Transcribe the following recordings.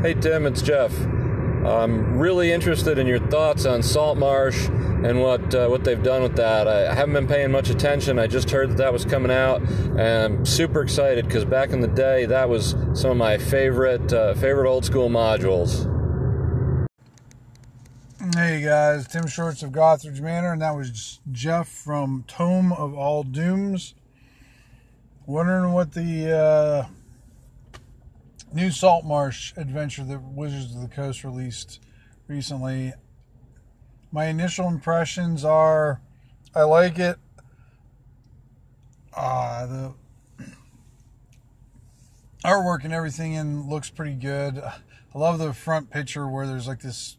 Hey Tim, it's Jeff. I'm really interested in your thoughts on Saltmarsh and what uh, what they've done with that. I haven't been paying much attention. I just heard that that was coming out, and I'm super excited because back in the day, that was some of my favorite uh, favorite old school modules. Hey guys, Tim Shorts of Gothridge Manor, and that was Jeff from Tome of All Dooms. Wondering what the uh, new Saltmarsh adventure that Wizards of the Coast released recently. My initial impressions are I like it. Uh, the artwork and everything in looks pretty good. I love the front picture where there's like this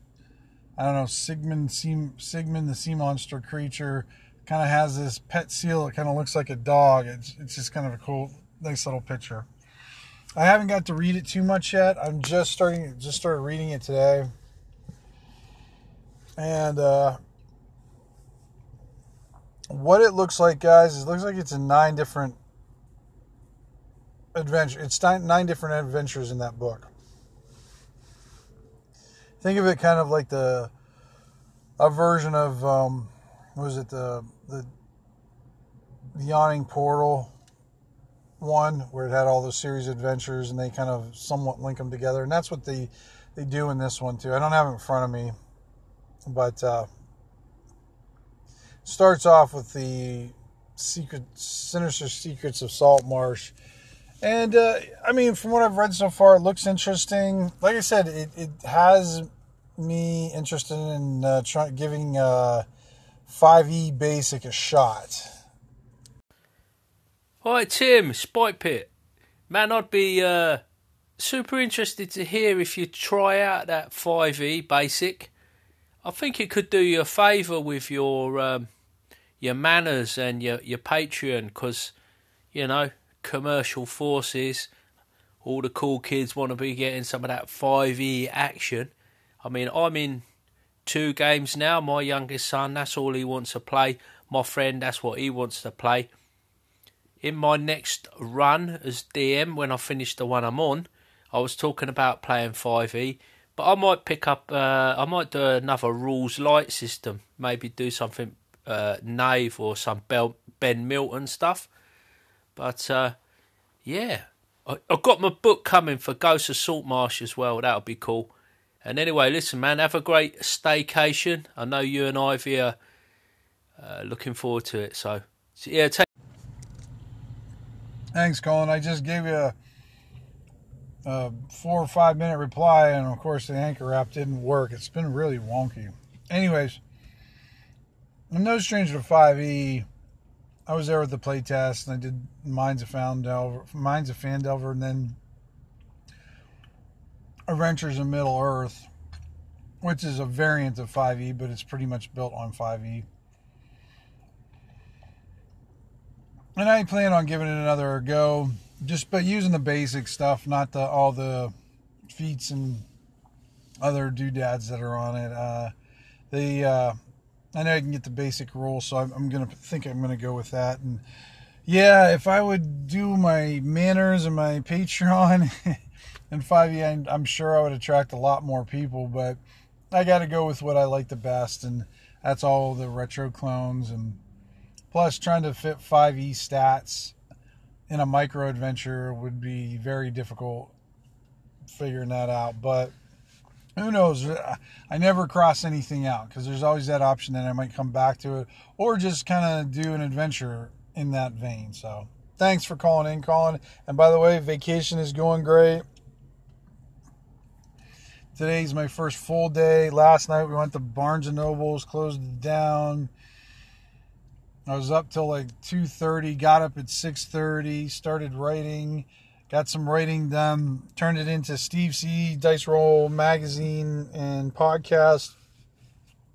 I don't know Sigmund Sigmund the sea monster creature kind of has this pet seal It kind of looks like a dog. It's it's just kind of a cool nice little picture. I haven't got to read it too much yet. I'm just starting, just started reading it today, and uh, what it looks like, guys, it looks like it's in nine different adventure. It's nine, nine different adventures in that book. Think of it kind of like the a version of um, was it the the yawning portal one where it had all those series adventures and they kind of somewhat link them together and that's what they they do in this one too. I don't have it in front of me but uh starts off with the secret sinister secrets of Saltmarsh and uh i mean from what i've read so far it looks interesting. Like i said it, it has me interested in uh, trying giving uh 5e basic a shot Hi Tim, Spike Pit. Man, I'd be uh, super interested to hear if you try out that 5e basic. I think it could do you a favour with your um, your manners and your your Patreon, because you know commercial forces, all the cool kids want to be getting some of that 5e action. I mean, I'm in two games now. My youngest son, that's all he wants to play. My friend, that's what he wants to play in my next run as DM when I finish the one I'm on, I was talking about playing 5e, but I might pick up, uh, I might do another rules light system, maybe do something uh, Knave or some Ben Milton stuff. But uh, yeah, I, have got my book coming for Ghost of Saltmarsh as well. That'll be cool. And anyway, listen, man, have a great staycation. I know you and Ivy are uh, looking forward to it. So, so yeah, take. Thanks, Colin. I just gave you a, a, four or five minute reply, and of course, the anchor app didn't work. It's been really wonky. Anyways, I'm no stranger to 5e. I was there with the playtest, and I did Mines of Phandelver, Mines of Phandelver, and then Adventures in Middle Earth, which is a variant of 5e, but it's pretty much built on 5e. And I plan on giving it another go, just but using the basic stuff, not the all the feats and other doodads that are on it. Uh, the uh, I know I can get the basic rules, so I'm, I'm gonna think I'm gonna go with that. And yeah, if I would do my manners and my Patreon and 5e, I'm sure I would attract a lot more people. But I got to go with what I like the best, and that's all the retro clones and Plus, trying to fit 5e stats in a micro adventure would be very difficult figuring that out. But who knows? I never cross anything out because there's always that option that I might come back to it or just kind of do an adventure in that vein. So thanks for calling in, Colin. And by the way, vacation is going great. Today's my first full day. Last night we went to Barnes and Nobles, closed down I was up till like 2:30, got up at 6:30, started writing, got some writing done, turned it into Steve C Dice Roll magazine and podcast.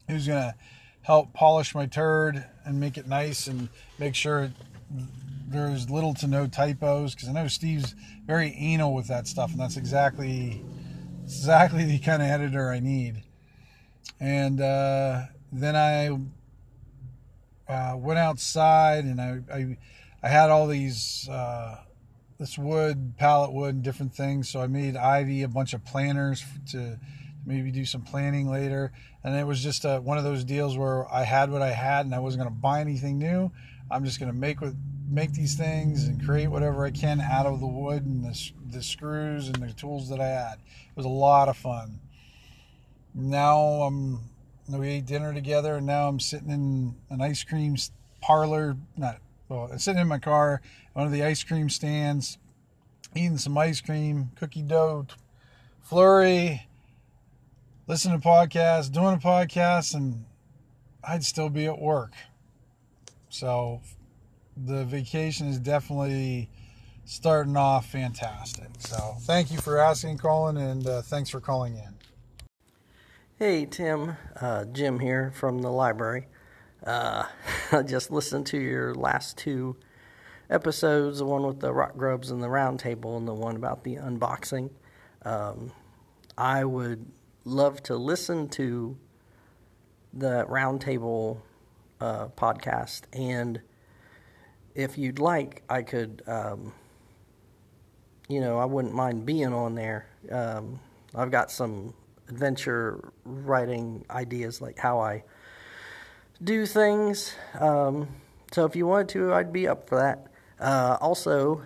Who's going to help polish my turd and make it nice and make sure there's little to no typos because I know Steve's very anal with that stuff and that's exactly exactly the kind of editor I need. And uh, then I uh, went outside and I, I, I had all these uh, this wood, pallet wood, and different things. So I made Ivy a bunch of planners to maybe do some planning later. And it was just a, one of those deals where I had what I had and I wasn't going to buy anything new. I'm just going to make with make these things and create whatever I can out of the wood and the, the screws and the tools that I had. It was a lot of fun. Now I'm we ate dinner together and now I'm sitting in an ice cream parlor, not well, I'm sitting in my car, one of the ice cream stands, eating some ice cream, cookie dough, flurry, listening to podcasts, doing a podcast, and I'd still be at work. So the vacation is definitely starting off fantastic. So thank you for asking, Colin, and uh, thanks for calling in. Hey, Tim. Uh, Jim here from the library. Uh, I just listened to your last two episodes the one with the rock grubs and the round table, and the one about the unboxing. Um, I would love to listen to the roundtable uh, podcast, and if you'd like, I could, um, you know, I wouldn't mind being on there. Um, I've got some adventure writing ideas, like how I do things. Um, so if you wanted to, I'd be up for that. Uh, also,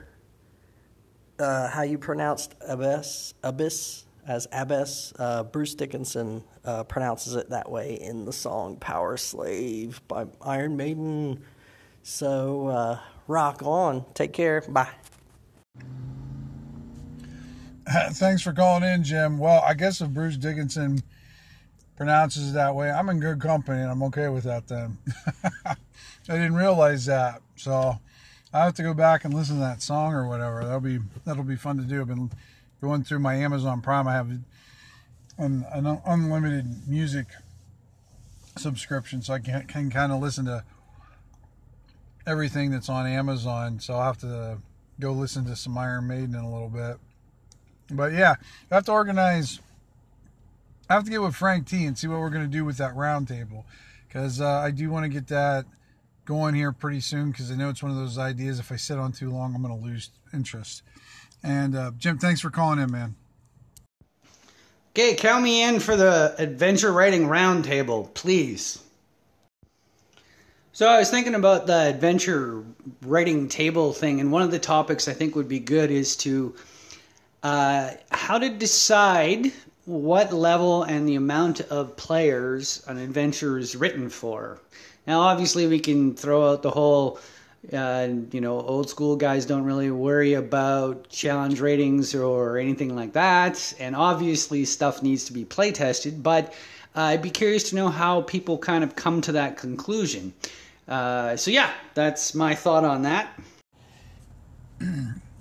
uh, how you pronounced abyss, abyss as Abyss. Uh, Bruce Dickinson uh, pronounces it that way in the song Powerslave by Iron Maiden. So, uh, rock on. Take care. Bye. Thanks for calling in, Jim. Well, I guess if Bruce Dickinson pronounces it that way, I'm in good company and I'm okay with that then. I didn't realize that. So I have to go back and listen to that song or whatever. That'll be that'll be fun to do. I've been going through my Amazon Prime, I have an, an unlimited music subscription, so I can, can kind of listen to everything that's on Amazon. So I'll have to go listen to some Iron Maiden in a little bit. But yeah, I have to organize. I have to get with Frank T and see what we're going to do with that roundtable because uh, I do want to get that going here pretty soon because I know it's one of those ideas. If I sit on too long, I'm going to lose interest. And uh, Jim, thanks for calling in, man. Okay, count me in for the adventure writing roundtable, please. So I was thinking about the adventure writing table thing, and one of the topics I think would be good is to uh, how to decide what level and the amount of players an adventure is written for. Now, obviously, we can throw out the whole uh, you know, old school guys don't really worry about challenge ratings or anything like that. And obviously, stuff needs to be play tested. But uh, I'd be curious to know how people kind of come to that conclusion. Uh, so yeah, that's my thought on that.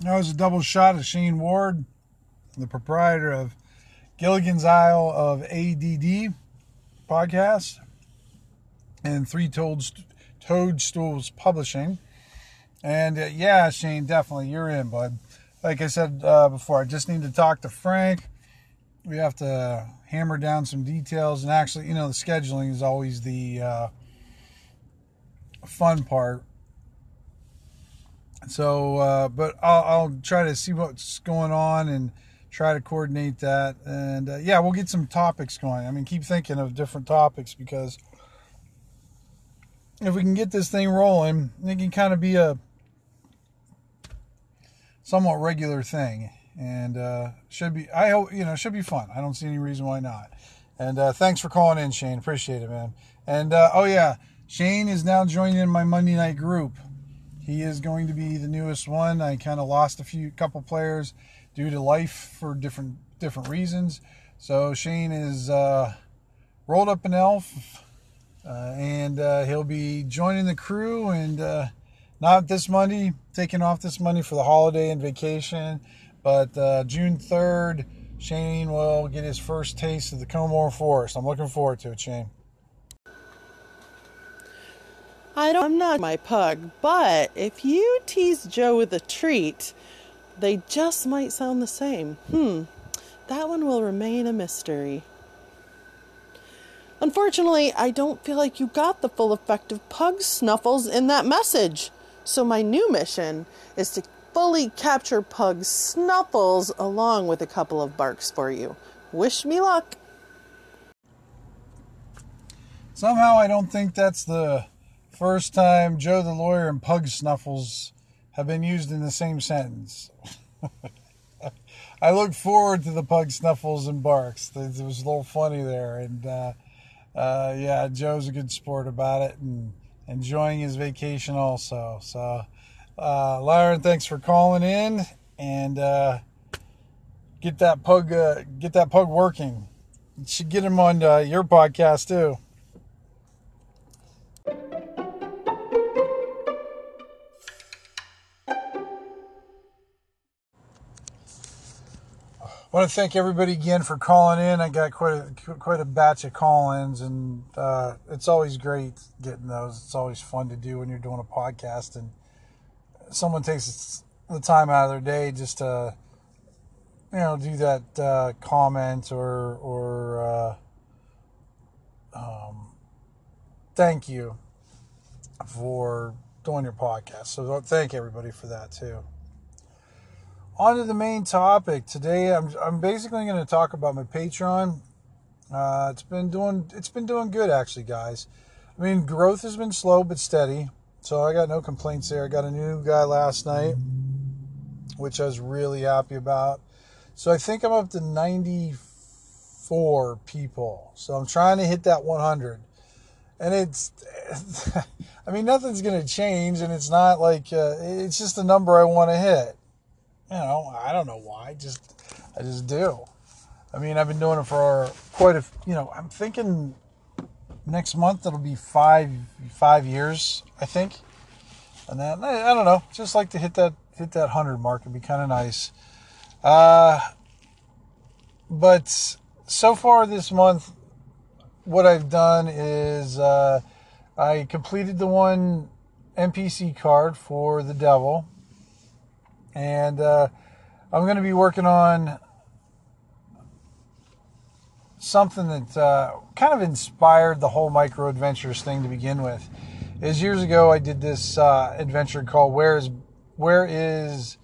That was a double shot of Shane Ward, the proprietor of Gilligan's Isle of ADD podcast and Three Toadstools Publishing. And uh, yeah, Shane, definitely you're in, bud. Like I said uh, before, I just need to talk to Frank. We have to hammer down some details, and actually, you know, the scheduling is always the uh, fun part. So, uh, but I'll, I'll, try to see what's going on and try to coordinate that. And uh, yeah, we'll get some topics going. I mean, keep thinking of different topics because if we can get this thing rolling, it can kind of be a somewhat regular thing, and uh, should be. I hope you know should be fun. I don't see any reason why not. And uh, thanks for calling in, Shane. Appreciate it, man. And uh, oh yeah, Shane is now joining my Monday night group. He is going to be the newest one. I kind of lost a few couple players due to life for different different reasons. So Shane is uh, rolled up an elf, uh, and uh, he'll be joining the crew and not this Monday, taking off this Monday for the holiday and vacation, but uh, June 3rd, Shane will get his first taste of the Comore Forest. I'm looking forward to it, Shane. I don't, I'm not my pug, but if you tease Joe with a treat, they just might sound the same. Hmm, that one will remain a mystery. Unfortunately, I don't feel like you got the full effect of pug snuffles in that message. So, my new mission is to fully capture Pug Snuffles along with a couple of barks for you. Wish me luck. Somehow I don't think that's the first time Joe the lawyer and Pug Snuffles have been used in the same sentence. I look forward to the Pug Snuffles and barks. It was a little funny there, and uh, uh, yeah, Joe's a good sport about it and enjoying his vacation also. So, uh, thanks for calling in and uh, get that pug uh, get that pug working. You should get him on uh, your podcast too. I want to thank everybody again for calling in. I got quite a quite a batch of call-ins, and uh, it's always great getting those. It's always fun to do when you're doing a podcast, and someone takes the time out of their day just to, you know, do that uh, comment or or uh, um, thank you for doing your podcast. So thank everybody for that too on to the main topic today. I'm I'm basically going to talk about my Patreon. Uh, it's been doing it's been doing good actually, guys. I mean, growth has been slow but steady, so I got no complaints there. I got a new guy last night, which I was really happy about. So I think I'm up to 94 people. So I'm trying to hit that 100. And it's, I mean, nothing's going to change, and it's not like uh, it's just a number I want to hit you know, I don't know why. Just I just do. I mean, I've been doing it for quite a. You know, I'm thinking next month it'll be five five years. I think, and then I, I don't know. Just like to hit that hit that hundred mark. It'd be kind of nice. Uh, but so far this month, what I've done is uh, I completed the one NPC card for the devil and uh, I'm going to be working on something that uh, kind of inspired the whole micro adventures thing to begin with. Is years ago I did this uh, adventure called "Where is Where is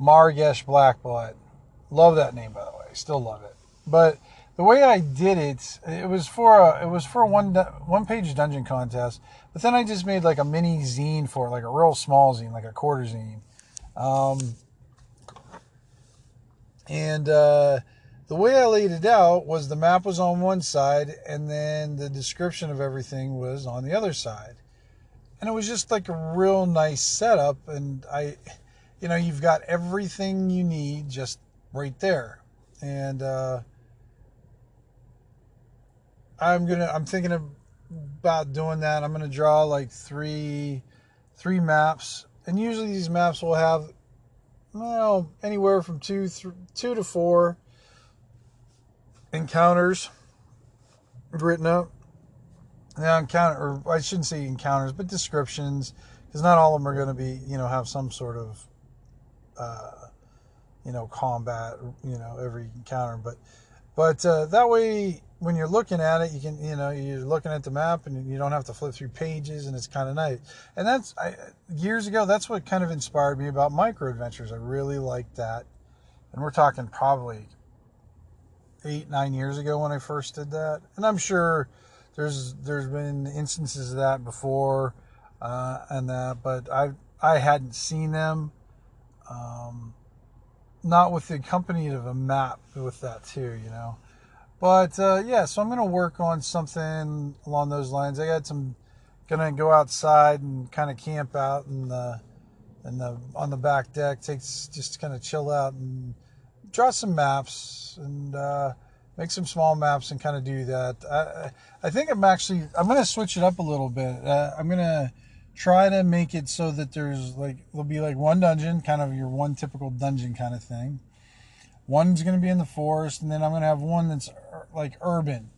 Margesh Blackblood." Love that name by the way, still love it. But the way I did it, it was for a it was for a one one page dungeon contest. But then I just made like a mini zine for it, like a real small zine, like a quarter zine um, and uh, the way I laid it out was the map was on one side, and then the description of everything was on the other side. And it was just like a real nice setup. And I, you know, you've got everything you need just right there. And uh, I'm gonna, I'm thinking about doing that. I'm gonna draw like three, three maps and usually these maps will have well anywhere from two th- two to four encounters written up. Now encounter, or I shouldn't say encounters, but descriptions, because not all of them are going to be you know have some sort of uh, you know combat you know every encounter, but but uh, that way when you're looking at it, you can, you know, you're looking at the map and you don't have to flip through pages and it's kind of nice. And that's, I, years ago, that's what kind of inspired me about micro adventures. I really liked that. And we're talking probably eight, nine years ago when I first did that. And I'm sure there's, there's been instances of that before, uh, and that, but I, I hadn't seen them. Um, not with the accompaniment of a map with that too, you know. But uh, yeah, so I'm gonna work on something along those lines. I got some gonna go outside and kind of camp out in the in the on the back deck. Takes just kind of chill out and draw some maps and uh, make some small maps and kind of do that. I I think I'm actually I'm gonna switch it up a little bit. Uh, I'm gonna try to make it so that there's like there'll be like one dungeon, kind of your one typical dungeon kind of thing One's going to be in the forest, and then I'm going to have one that's like urban.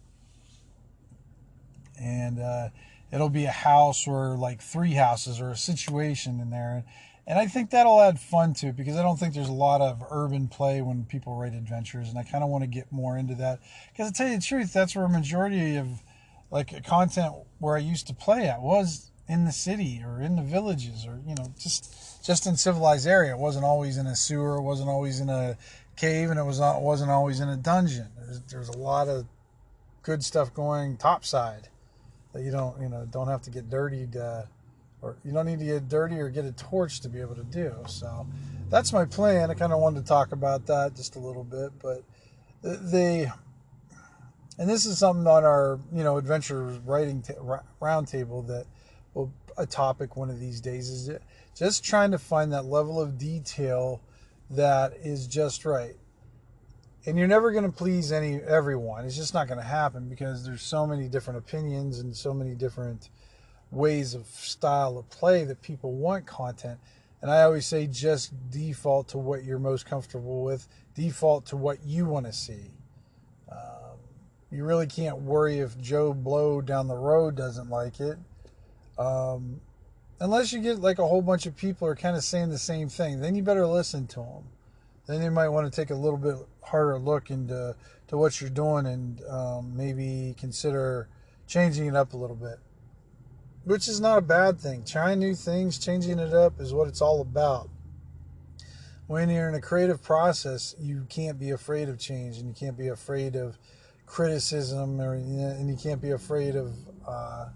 And uh, it'll be a house or like three houses or a situation in there. And I think that'll add fun to it because I don't think there's a lot of urban play when people write adventures. And I kind of want to get more into that. Because to tell you the truth, that's where a majority of like content where I used to play at was in the city or in the villages or you know just just in civilized area. It wasn't always in a sewer. It wasn't always in a cave, and it was not wasn't always in a dungeon. There's, there's a lot of good stuff going topside that you don't you know don't have to get dirtied uh, or you don't need to get dirty or get a torch to be able to do. So that's my plan. I kind of wanted to talk about that just a little bit, but they and this is something on our you know adventure writing t- roundtable that will a topic one of these days is just trying to find that level of detail that is just right. And you're never going to please any everyone. It's just not going to happen because there's so many different opinions and so many different ways of style of play that people want content. And i always say just default to what you're most comfortable with. Default to what you want to see. Um, you really can't worry if joe blow down the road doesn't like it. Um, unless you get like a whole bunch of people are kind of saying the same thing then you better listen to them then you might want to take a little bit harder look into to what you're doing and um, maybe consider changing it up a little bit. Which is not a bad thing. Trying new things changing it up is what it's all about. When you're in a creative process you can't be afraid of change and you can't be afraid of criticism or and you can't be afraid of uh,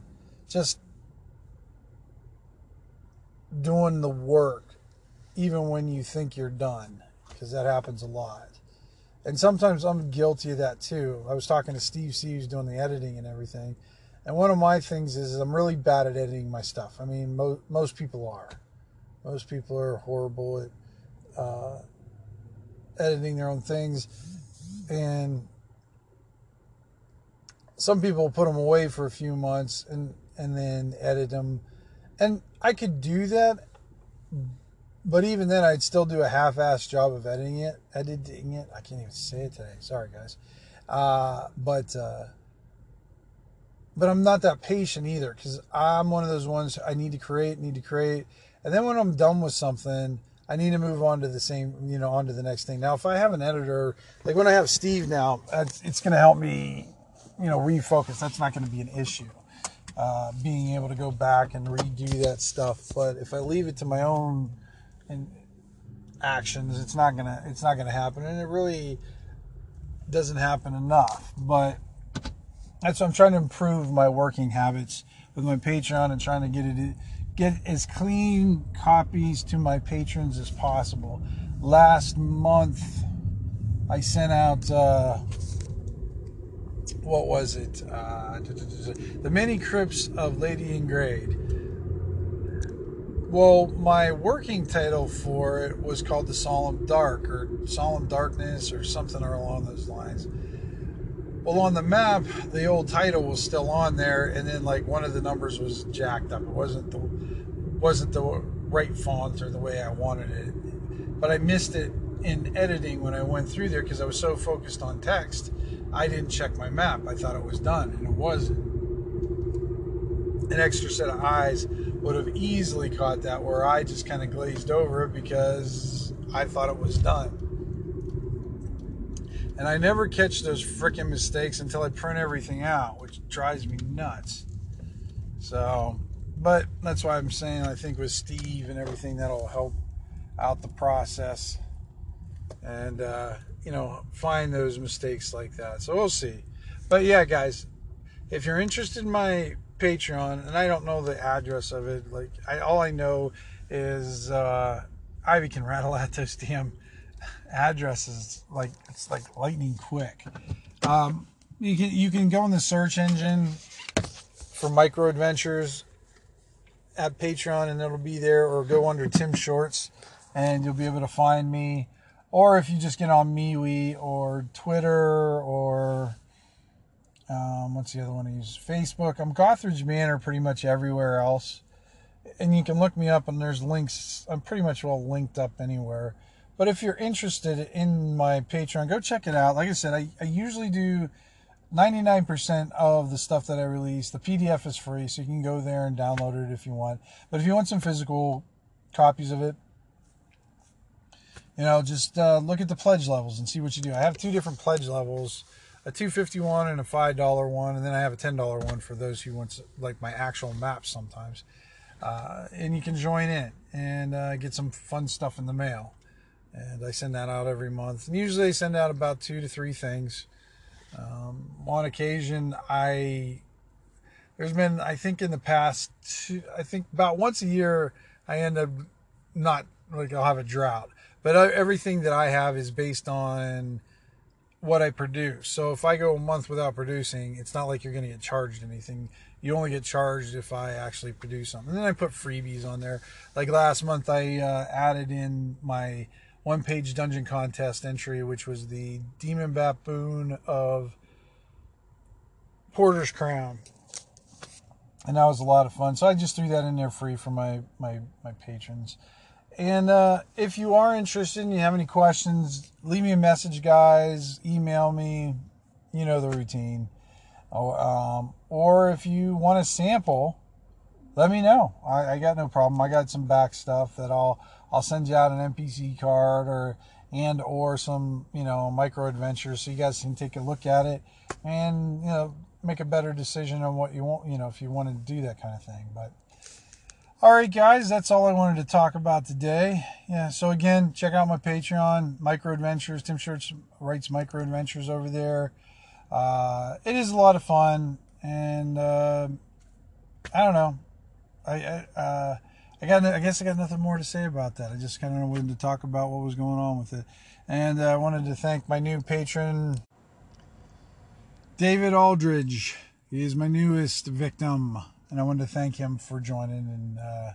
just doing the work even when you think you're done because that happens a lot. And sometimes I'm guilty of that too. I was talking to Steve C, who's doing the editing and everything. And one of my things is I'm really bad at editing my stuff. I mean, mo- most people are. Most people are horrible at uh, editing their own things. And some people put them away for a few months and, and then edit them. And I could do that, but even then, I'd still do a half-assed job of editing it. Editing it. I can't even say it today. Sorry, guys. Uh, but uh, but I'm not that patient either because I'm one of those ones I need to create, need to create, and then when I'm done with something, I need to move on to the same, you know, on to the next thing. Now, if I have an editor, like when I have Steve now, it's going to help me, you know, refocus. That's not going to be an issue. Uh, being able to go back and redo that stuff. But if I leave it to my own and actions, it's not gonna it's not gonna happen, and it really doesn't happen enough. But that's what I'm trying to improve my working habits with my Patreon and trying to get it get as clean copies to my patrons as possible. Last month, I sent out. Uh, what was it? Uh, the Many crypts of Lady in Grade. Well, my working title for it was called The Solemn Dark or Solemn Darkness or something along those lines. Well, on the map, the old title was still on there, and then like one of the numbers was jacked up. It wasn't the wasn't the right font or the way I wanted it. But I missed it in editing when I went through there because I was so focused on text. I didn't check my map. I thought it was done, and it wasn't. An extra set of eyes would have easily caught that where I just kind of glazed over it because I thought it was done. And I never catch those freaking mistakes until I print everything out, which drives me nuts. So, but that's why I'm saying I think with Steve and everything that'll help out the process and, uh, you know, find those mistakes like that. So we'll see. But yeah, guys, if you're interested in my Patreon, and I don't know the address of it. Like, I, all I know is uh, Ivy can rattle out those damn addresses like it's like lightning quick. Um, you can you can go in the search engine for micro adventures at Patreon, and it'll be there, or go under Tim Shorts, and you'll be able to find me. Or if you just get on MeWe or Twitter or um, what's the other one I use? Facebook. I'm Gothridge Manor pretty much everywhere else. And you can look me up and there's links. I'm pretty much well linked up anywhere. But if you're interested in my Patreon, go check it out. Like I said, I, I usually do 99% of the stuff that I release. The PDF is free, so you can go there and download it if you want. But if you want some physical copies of it, you know, just uh, look at the pledge levels and see what you do. I have two different pledge levels a 251 and a $5 one and then I have a $10 one for those who want like my actual maps sometimes. uh, and you can join in and uh, get some fun stuff in the mail. And I send that out every month. And usually I send out about two to three things. Um, on occasion, I there's been I think in the past two, I think about once a year I end up not like I'll have a drought, but everything that I have is based on what I produce. So if I go a month without producing, it's not like you're going to get charged anything. You only get charged if I actually produce something. And then I put freebies on there. Like last month, I uh, added in my one page dungeon contest entry, which was the Demon Baboon of Porter's Crown. And that was a lot of fun. So I just threw that in there free for my, my, my patrons. And uh, if you are interested and you have any questions, leave me a message, guys. Email me. You know the routine. Oh, um, or if you want a sample, let me know. I, I, got no problem. I got some back stuff that I'll I'll send you out an NPC card or and or some you know micro adventures so you guys can take a look at it and you know make a better decision on what you want. You know if you want to do that kind of thing, but. All right, guys, that's all I wanted to talk about today. Yeah, so again, check out my Patreon, Micro Adventures. Tim Shorts writes Micro Adventures over there. Uh, it is a lot of fun, and uh, I don't know. I I, uh, I got I guess I got nothing more to say about that. I just kind of wanted to talk about what was going on with it, and uh, I wanted to thank my new patron, David Aldridge. He is my newest victim and I wanted to thank him for joining. And uh,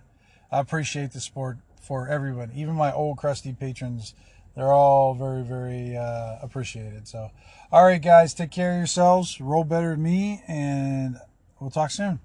I appreciate the support for everyone, even my old crusty patrons. They're all very, very uh, appreciated. So, all right, guys, take care of yourselves. Roll better than me, and we'll talk soon.